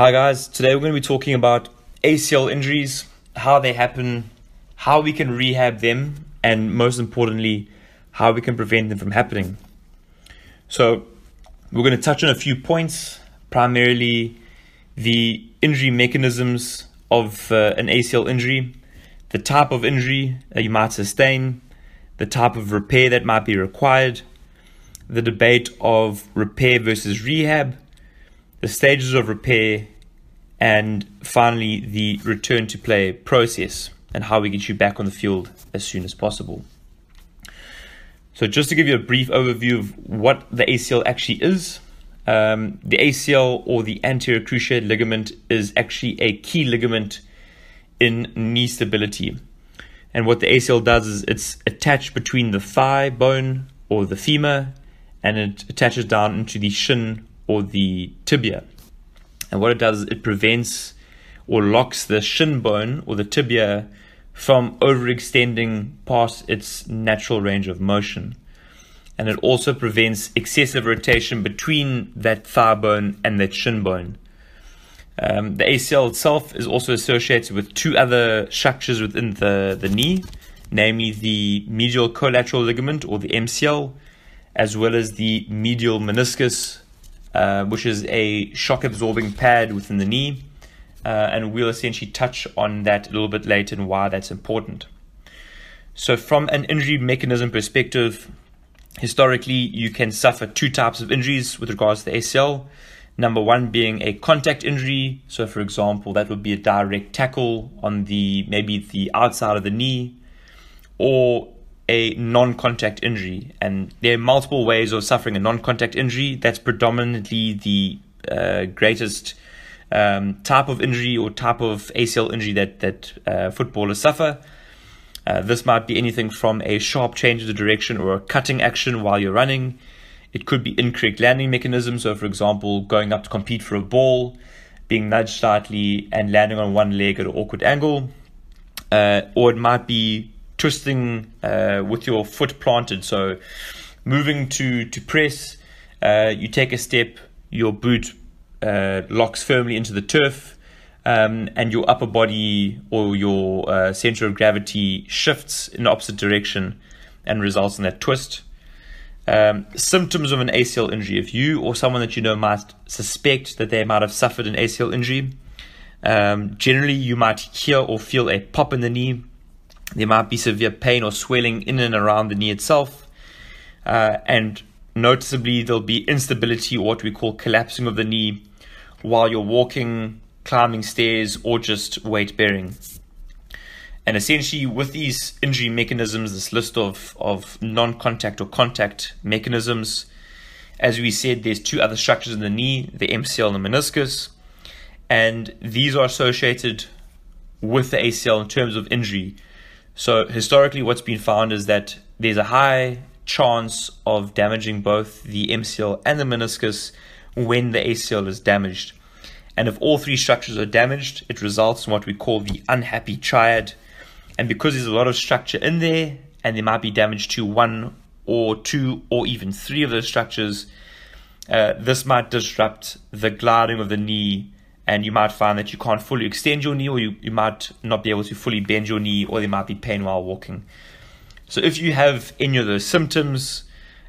Hi, guys. Today we're going to be talking about ACL injuries, how they happen, how we can rehab them, and most importantly, how we can prevent them from happening. So, we're going to touch on a few points, primarily the injury mechanisms of uh, an ACL injury, the type of injury that you might sustain, the type of repair that might be required, the debate of repair versus rehab, the stages of repair, and finally the return to play process and how we get you back on the field as soon as possible. So, just to give you a brief overview of what the ACL actually is, um, the ACL or the anterior cruciate ligament is actually a key ligament in knee stability. And what the ACL does is it's attached between the thigh bone or the femur and it attaches down into the shin or the tibia. And what it does is it prevents or locks the shin bone or the tibia from overextending past its natural range of motion. And it also prevents excessive rotation between that thigh bone and that shin bone. Um, the ACL itself is also associated with two other structures within the, the knee, namely the medial collateral ligament or the MCL, as well as the medial meniscus, uh, which is a shock absorbing pad within the knee. Uh, and we'll essentially touch on that a little bit later and why that's important. So, from an injury mechanism perspective, historically you can suffer two types of injuries with regards to the ACL. Number one being a contact injury. So, for example, that would be a direct tackle on the maybe the outside of the knee, or a non-contact injury. And there are multiple ways of suffering a non-contact injury. That's predominantly the uh, greatest um, type of injury or type of ACL injury that that uh, footballers suffer. Uh, this might be anything from a sharp change of the direction or a cutting action while you're running it could be incorrect landing mechanism. So, for example, going up to compete for a ball, being nudged slightly, and landing on one leg at an awkward angle. Uh, or it might be twisting uh, with your foot planted. So, moving to, to press, uh, you take a step, your boot uh, locks firmly into the turf. Um, and your upper body or your uh, center of gravity shifts in the opposite direction and results in that twist. Um, symptoms of an ACL injury. If you or someone that you know might suspect that they might have suffered an ACL injury, um, generally you might hear or feel a pop in the knee. There might be severe pain or swelling in and around the knee itself. Uh, and noticeably, there'll be instability or what we call collapsing of the knee while you're walking, climbing stairs, or just weight bearing. And essentially, with these injury mechanisms, this list of, of non contact or contact mechanisms, as we said, there's two other structures in the knee the MCL and the meniscus. And these are associated with the ACL in terms of injury. So, historically, what's been found is that there's a high chance of damaging both the MCL and the meniscus when the ACL is damaged. And if all three structures are damaged, it results in what we call the unhappy triad and because there's a lot of structure in there, and there might be damage to one or two or even three of those structures, uh, this might disrupt the gliding of the knee. And you might find that you can't fully extend your knee, or you, you might not be able to fully bend your knee, or there might be pain while walking. So, if you have any of those symptoms,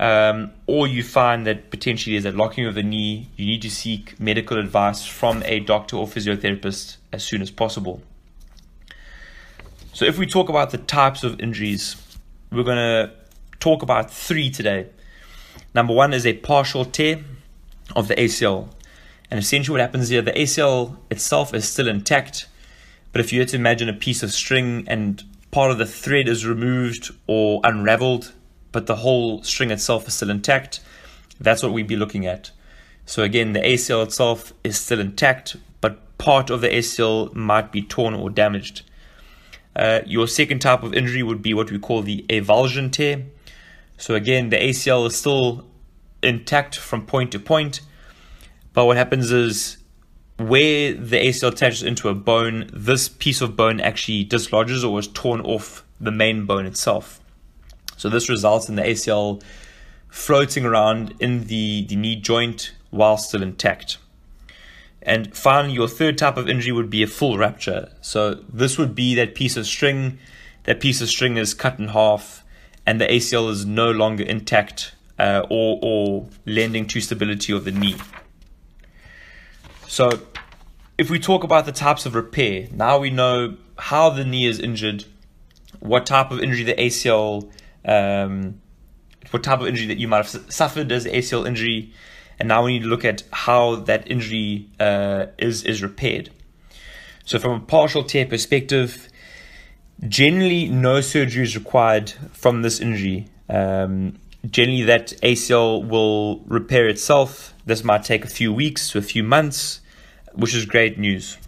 um, or you find that potentially there's a locking of the knee, you need to seek medical advice from a doctor or physiotherapist as soon as possible. So, if we talk about the types of injuries, we're going to talk about three today. Number one is a partial tear of the ACL. And essentially, what happens here, the ACL itself is still intact. But if you had to imagine a piece of string and part of the thread is removed or unraveled, but the whole string itself is still intact, that's what we'd be looking at. So, again, the ACL itself is still intact, but part of the ACL might be torn or damaged. Uh, your second type of injury would be what we call the avulsion tear. So again, the ACL is still intact from point to point, but what happens is where the ACL attaches into a bone, this piece of bone actually dislodges or is torn off the main bone itself. So this results in the ACL floating around in the, the knee joint while still intact. And finally, your third type of injury would be a full rupture. So this would be that piece of string, that piece of string is cut in half, and the ACL is no longer intact uh, or, or lending to stability of the knee. So if we talk about the types of repair, now we know how the knee is injured, what type of injury the ACL, um, what type of injury that you might have suffered as ACL injury, and now we need to look at how that injury uh, is is repaired. So, from a partial tear perspective, generally no surgery is required from this injury. Um, generally, that ACL will repair itself. This might take a few weeks to a few months, which is great news.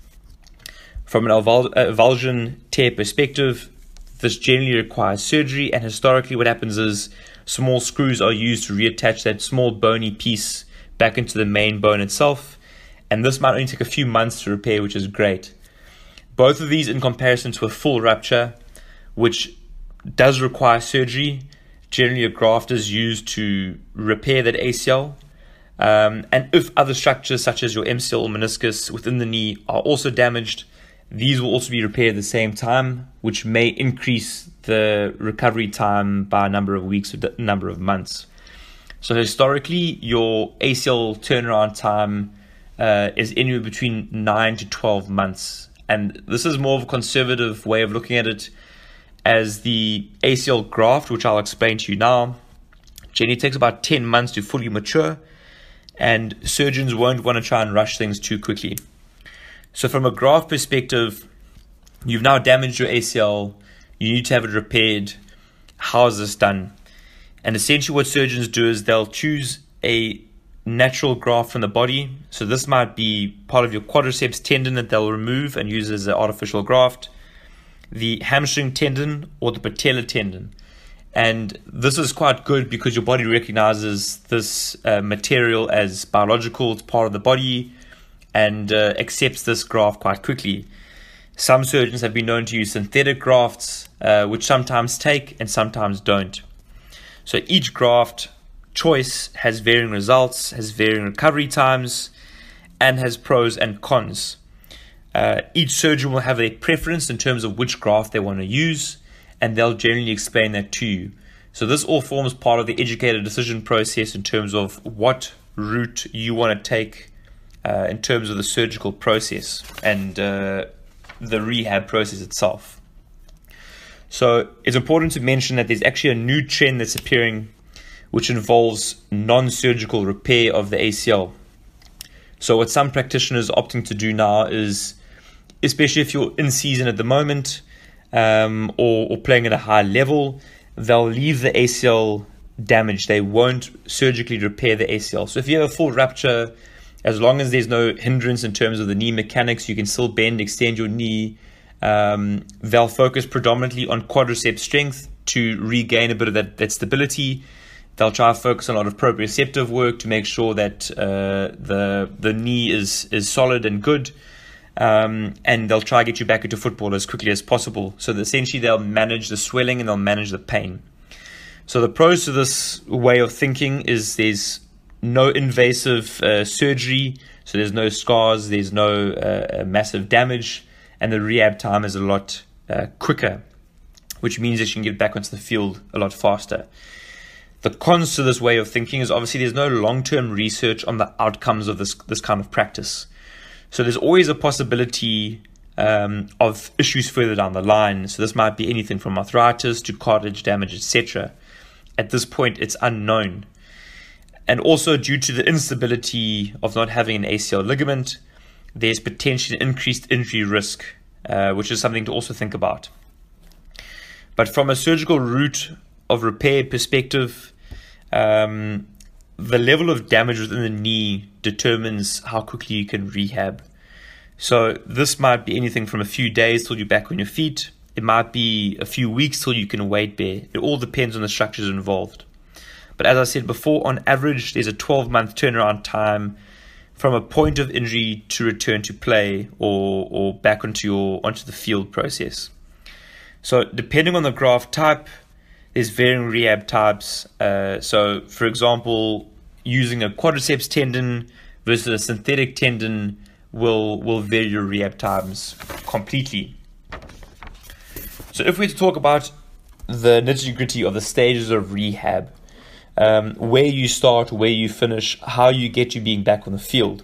From an avulsion tear perspective, this generally requires surgery, and historically, what happens is small screws are used to reattach that small bony piece back into the main bone itself, and this might only take a few months to repair, which is great. Both of these, in comparison to a full rupture, which does require surgery, generally a graft is used to repair that ACL. Um, and if other structures such as your MCL or meniscus within the knee are also damaged, these will also be repaired at the same time, which may increase the recovery time by a number of weeks or a number of months. So historically, your ACL turnaround time uh, is anywhere between nine to twelve months, and this is more of a conservative way of looking at it. As the ACL graft, which I'll explain to you now, generally takes about ten months to fully mature, and surgeons won't want to try and rush things too quickly. So, from a graft perspective, you've now damaged your ACL. You need to have it repaired. How is this done? And essentially, what surgeons do is they'll choose a natural graft from the body. So, this might be part of your quadriceps tendon that they'll remove and use as an artificial graft, the hamstring tendon, or the patella tendon. And this is quite good because your body recognizes this uh, material as biological, it's part of the body, and uh, accepts this graft quite quickly. Some surgeons have been known to use synthetic grafts, uh, which sometimes take and sometimes don't. So each graft choice has varying results, has varying recovery times, and has pros and cons. Uh, each surgeon will have a preference in terms of which graft they want to use, and they'll generally explain that to you. So, this all forms part of the educated decision process in terms of what route you want to take uh, in terms of the surgical process and uh, the rehab process itself. So, it's important to mention that there's actually a new trend that's appearing which involves non surgical repair of the ACL. So, what some practitioners are opting to do now is, especially if you're in season at the moment um, or, or playing at a high level, they'll leave the ACL damaged. They won't surgically repair the ACL. So, if you have a full rupture, as long as there's no hindrance in terms of the knee mechanics, you can still bend, extend your knee. Um, they'll focus predominantly on quadriceps strength to regain a bit of that, that stability. They'll try to focus on a lot of proprioceptive work to make sure that uh, the the knee is is solid and good. Um, and they'll try to get you back into football as quickly as possible. So essentially, they'll manage the swelling and they'll manage the pain. So the pros to this way of thinking is there's no invasive uh, surgery, so there's no scars, there's no uh, massive damage, and the rehab time is a lot uh, quicker, which means that you can get back onto the field a lot faster. The cons to this way of thinking is obviously there's no long-term research on the outcomes of this this kind of practice. So there's always a possibility um, of issues further down the line. So this might be anything from arthritis to cartilage damage, etc. At this point, it's unknown and also, due to the instability of not having an ACL ligament, there's potentially increased injury risk, uh, which is something to also think about. But from a surgical route of repair perspective, um, the level of damage within the knee determines how quickly you can rehab. So, this might be anything from a few days till you're back on your feet. It might be a few weeks till you can weight bear. It all depends on the structures involved. But as I said before, on average, there's a 12 month turnaround time from a point of injury to return to play or, or back onto your onto the field process. So depending on the graft type, there's varying rehab types. Uh, so for example, using a quadriceps tendon versus a synthetic tendon will will vary your rehab times completely. So if we to talk about the nitty gritty of the stages of rehab, um, where you start, where you finish, how you get you being back on the field.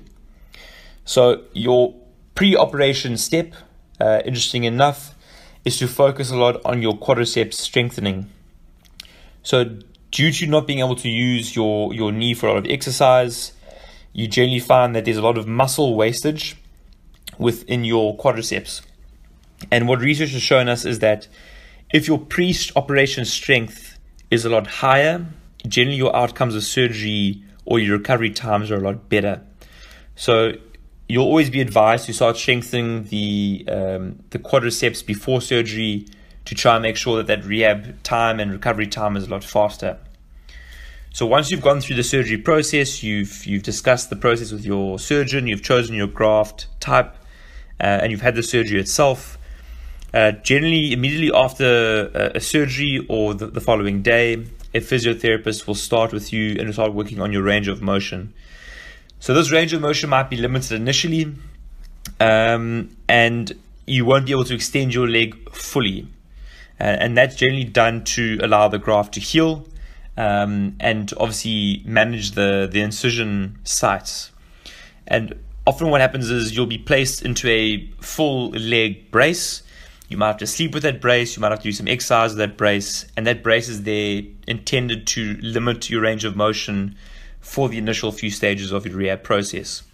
So your pre-operation step, uh, interesting enough, is to focus a lot on your quadriceps strengthening. So due to not being able to use your, your knee for a lot of exercise, you generally find that there's a lot of muscle wastage within your quadriceps. And what research has shown us is that if your pre operation strength is a lot higher, generally your outcomes of surgery or your recovery times are a lot better. So you'll always be advised to start strengthening the um, the quadriceps before surgery to try and make sure that that rehab time and recovery time is a lot faster. So once you've gone through the surgery process, you've you've discussed the process with your surgeon, you've chosen your graft type, uh, and you've had the surgery itself. Uh, generally, immediately after a, a surgery or the, the, following day, a physiotherapist will start with you and start working on your range of motion. So this range of motion might be limited initially, um, and you won't be able to extend your leg fully. Uh, and that's generally done to allow the graft to heal um, and obviously manage the, the incision sites. And often what happens is you'll be placed into a full leg brace. You might have to sleep with that brace, you might have to do some exercise with that brace, and that brace is there intended to limit your range of motion for the initial few stages of your rehab process.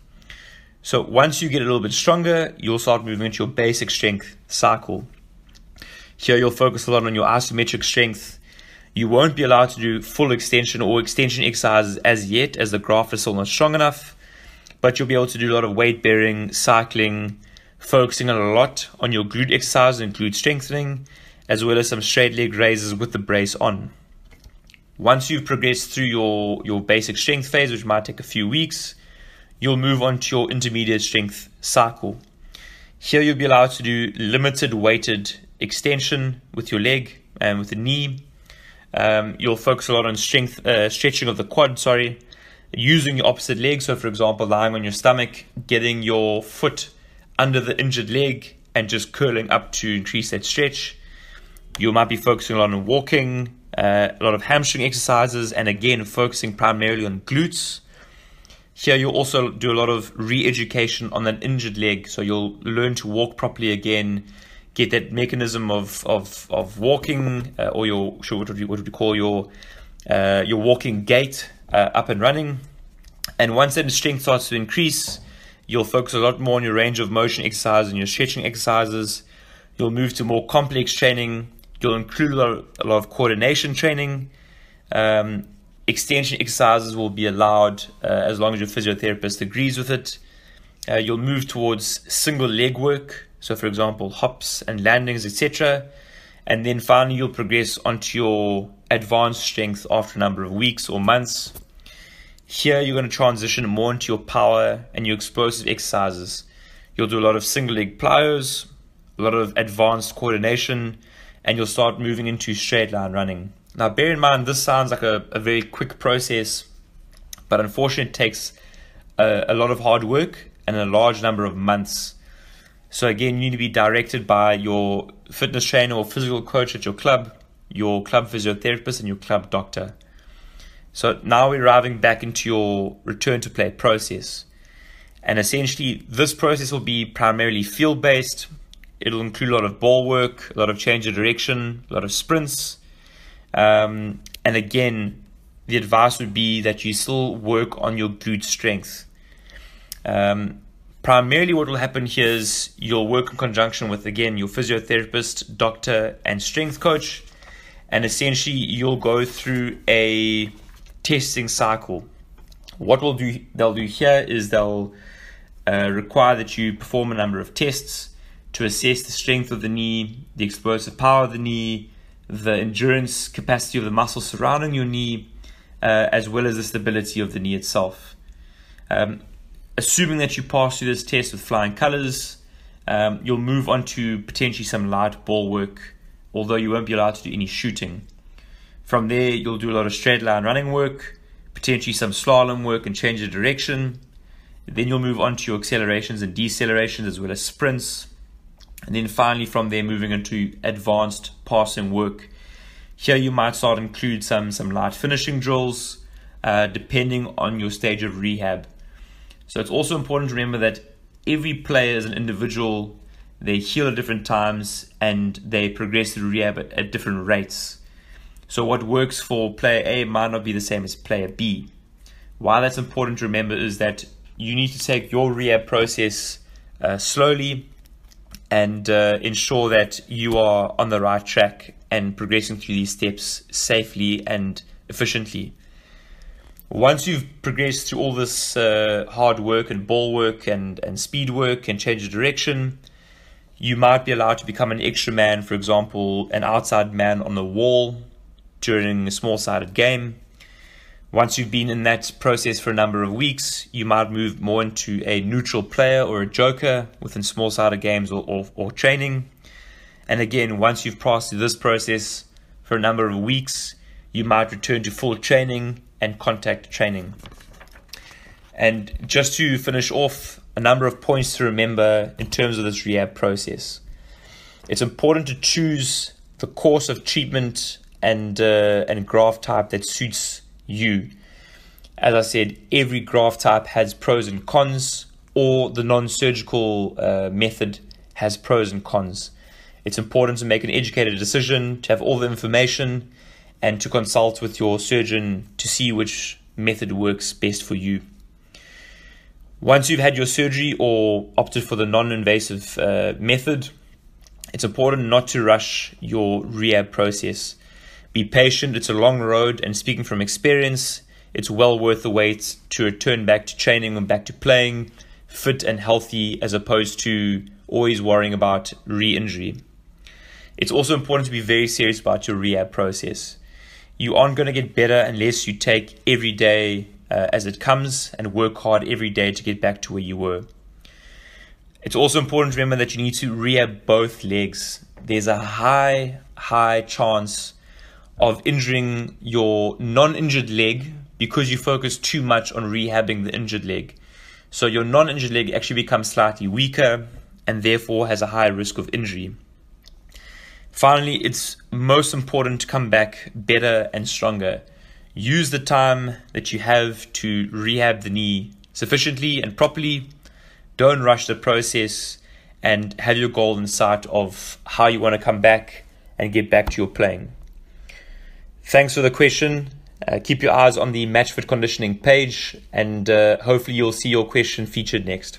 So once you get a little bit stronger, you'll start moving into your basic strength cycle. Here you'll focus a lot on your isometric strength. You won't be allowed to do full extension or extension exercises as yet, as the graft is still not strong enough. But you'll be able to do a lot of weight bearing, cycling, focusing a lot on your glute exercises and glute strengthening, as well as some straight leg raises with the brace on. Once you've progressed through your, your basic strength phase, which might take a few weeks, you'll move on to your intermediate strength cycle. Here you'll be allowed to do limited weighted extension with your leg and with the knee. Um, you'll focus a lot on strength, uh, stretching of the quad, sorry, using your opposite leg. So, for example, lying on your stomach, getting your foot under the injured leg and just curling up to increase that stretch. You might be focusing a lot on walking, uh, a lot of hamstring exercises, and again, focusing primarily on glutes. Here, you'll also do a lot of re education on an injured leg. So, you'll learn to walk properly again, get that mechanism of, of, of walking, uh, or your, sure, what would you, what would you call your, uh, your walking gait uh, up and running. And once that strength starts to increase, you'll focus a lot more on your range of motion exercises and your stretching exercises. You'll move to more complex training You'll include a lot of, a lot of coordination training. Um, extension exercises will be allowed uh, as long as your physiotherapist agrees with it. Uh, you'll move towards single leg work, so for example, hops and landings, etc. And then finally, you'll progress onto your advanced strength after a number of weeks or months. Here, you're going to transition more into your power and your explosive exercises. You'll do a lot of single leg plyos, a lot of advanced coordination, and you'll start moving into straight line running. Now, bear in mind, this sounds like a, a very quick process, but unfortunately, it takes a, a lot of hard work and a large number of months. So, again, you need to be directed by your fitness trainer or physical coach at your club, your club physiotherapist, and your club doctor. So, now we're arriving back into your return to play process. And essentially, this process will be primarily field based, It'll include a lot of ball work, a lot of change of direction, a lot of sprints. Um, and again, the advice would be that you still work on your glute strength. Um, primarily, what will happen here is you'll work in conjunction with, again, your physiotherapist, doctor, and strength coach. And essentially, you'll go through a testing cycle. What will do they'll do here is they'll uh, require that you perform a number of tests to assess the strength of the knee, the explosive power of the knee, the endurance capacity of the muscles surrounding your knee, uh, as well as the stability of the knee itself. Um, assuming that you pass through this test with flying colors, um, you'll move on to potentially some light ball work, although you won't be allowed to do any shooting. From there, you'll do a lot of straight line running work, potentially some slalom work and change of direction, Then you'll move on to your accelerations and decelerations as well as sprints. And then finally, from there, moving into advanced passing work. Here, you might start include some some light finishing drills, uh, depending on your stage of rehab. So it's also important to remember that every player is an individual. They heal at different times and they progress through rehab at, at different rates. So what works for player A might not be the same as player B. Why that's important to remember is that you need to take your rehab process uh, slowly and uh, ensure that you are on the right track and progressing through these steps safely and efficiently. Once you've progressed through all this uh, hard work and ball work and, and speed work and change of direction, you might be allowed to become an extra man, for example, an outside man on the wall during a small sided game. Once you've been in that process for a number of weeks, you might move more into a neutral player or a joker within small sided games or, or, or training. And again, once you've passed through this process for a number of weeks, you might return to full training and contact training. And just to finish off, a number of points to remember in terms of this rehab process. It's important to choose the course of treatment and uh, and graft type that suits you. As I said, every graft type has pros and cons, or the non-surgical uh, method has pros and cons. It's important to make an educated decision, to have all the information, and to consult with your surgeon to see which method works best for you. Once you've had your surgery or opted for the non invasive uh, method, it's important not to rush your rehab process. Be patient, it's a long road, and speaking from experience, it's well worth the wait to return back to training and back to playing fit and healthy as opposed to always worrying about re injury. It's also important to be very serious about your rehab process. You aren't going to get better unless you take every day uh, as it comes and work hard every day to get back to where you were. It's also important to remember that you need to rehab both legs. There's a high, high chance of injuring your non injured leg because you focus too much on rehabbing the injured leg. So your non injured leg actually becomes slightly weaker and therefore has a higher risk of injury. Finally, it's most important to come back better and stronger. Use the time that you have to rehab the knee sufficiently and properly. Don't rush the process and have your goal in sight of how you want to come back and get back to your playing. Thanks for the question. Uh, keep your eyes on the MatchFit Conditioning page, and uh, hopefully, you'll see your question featured next.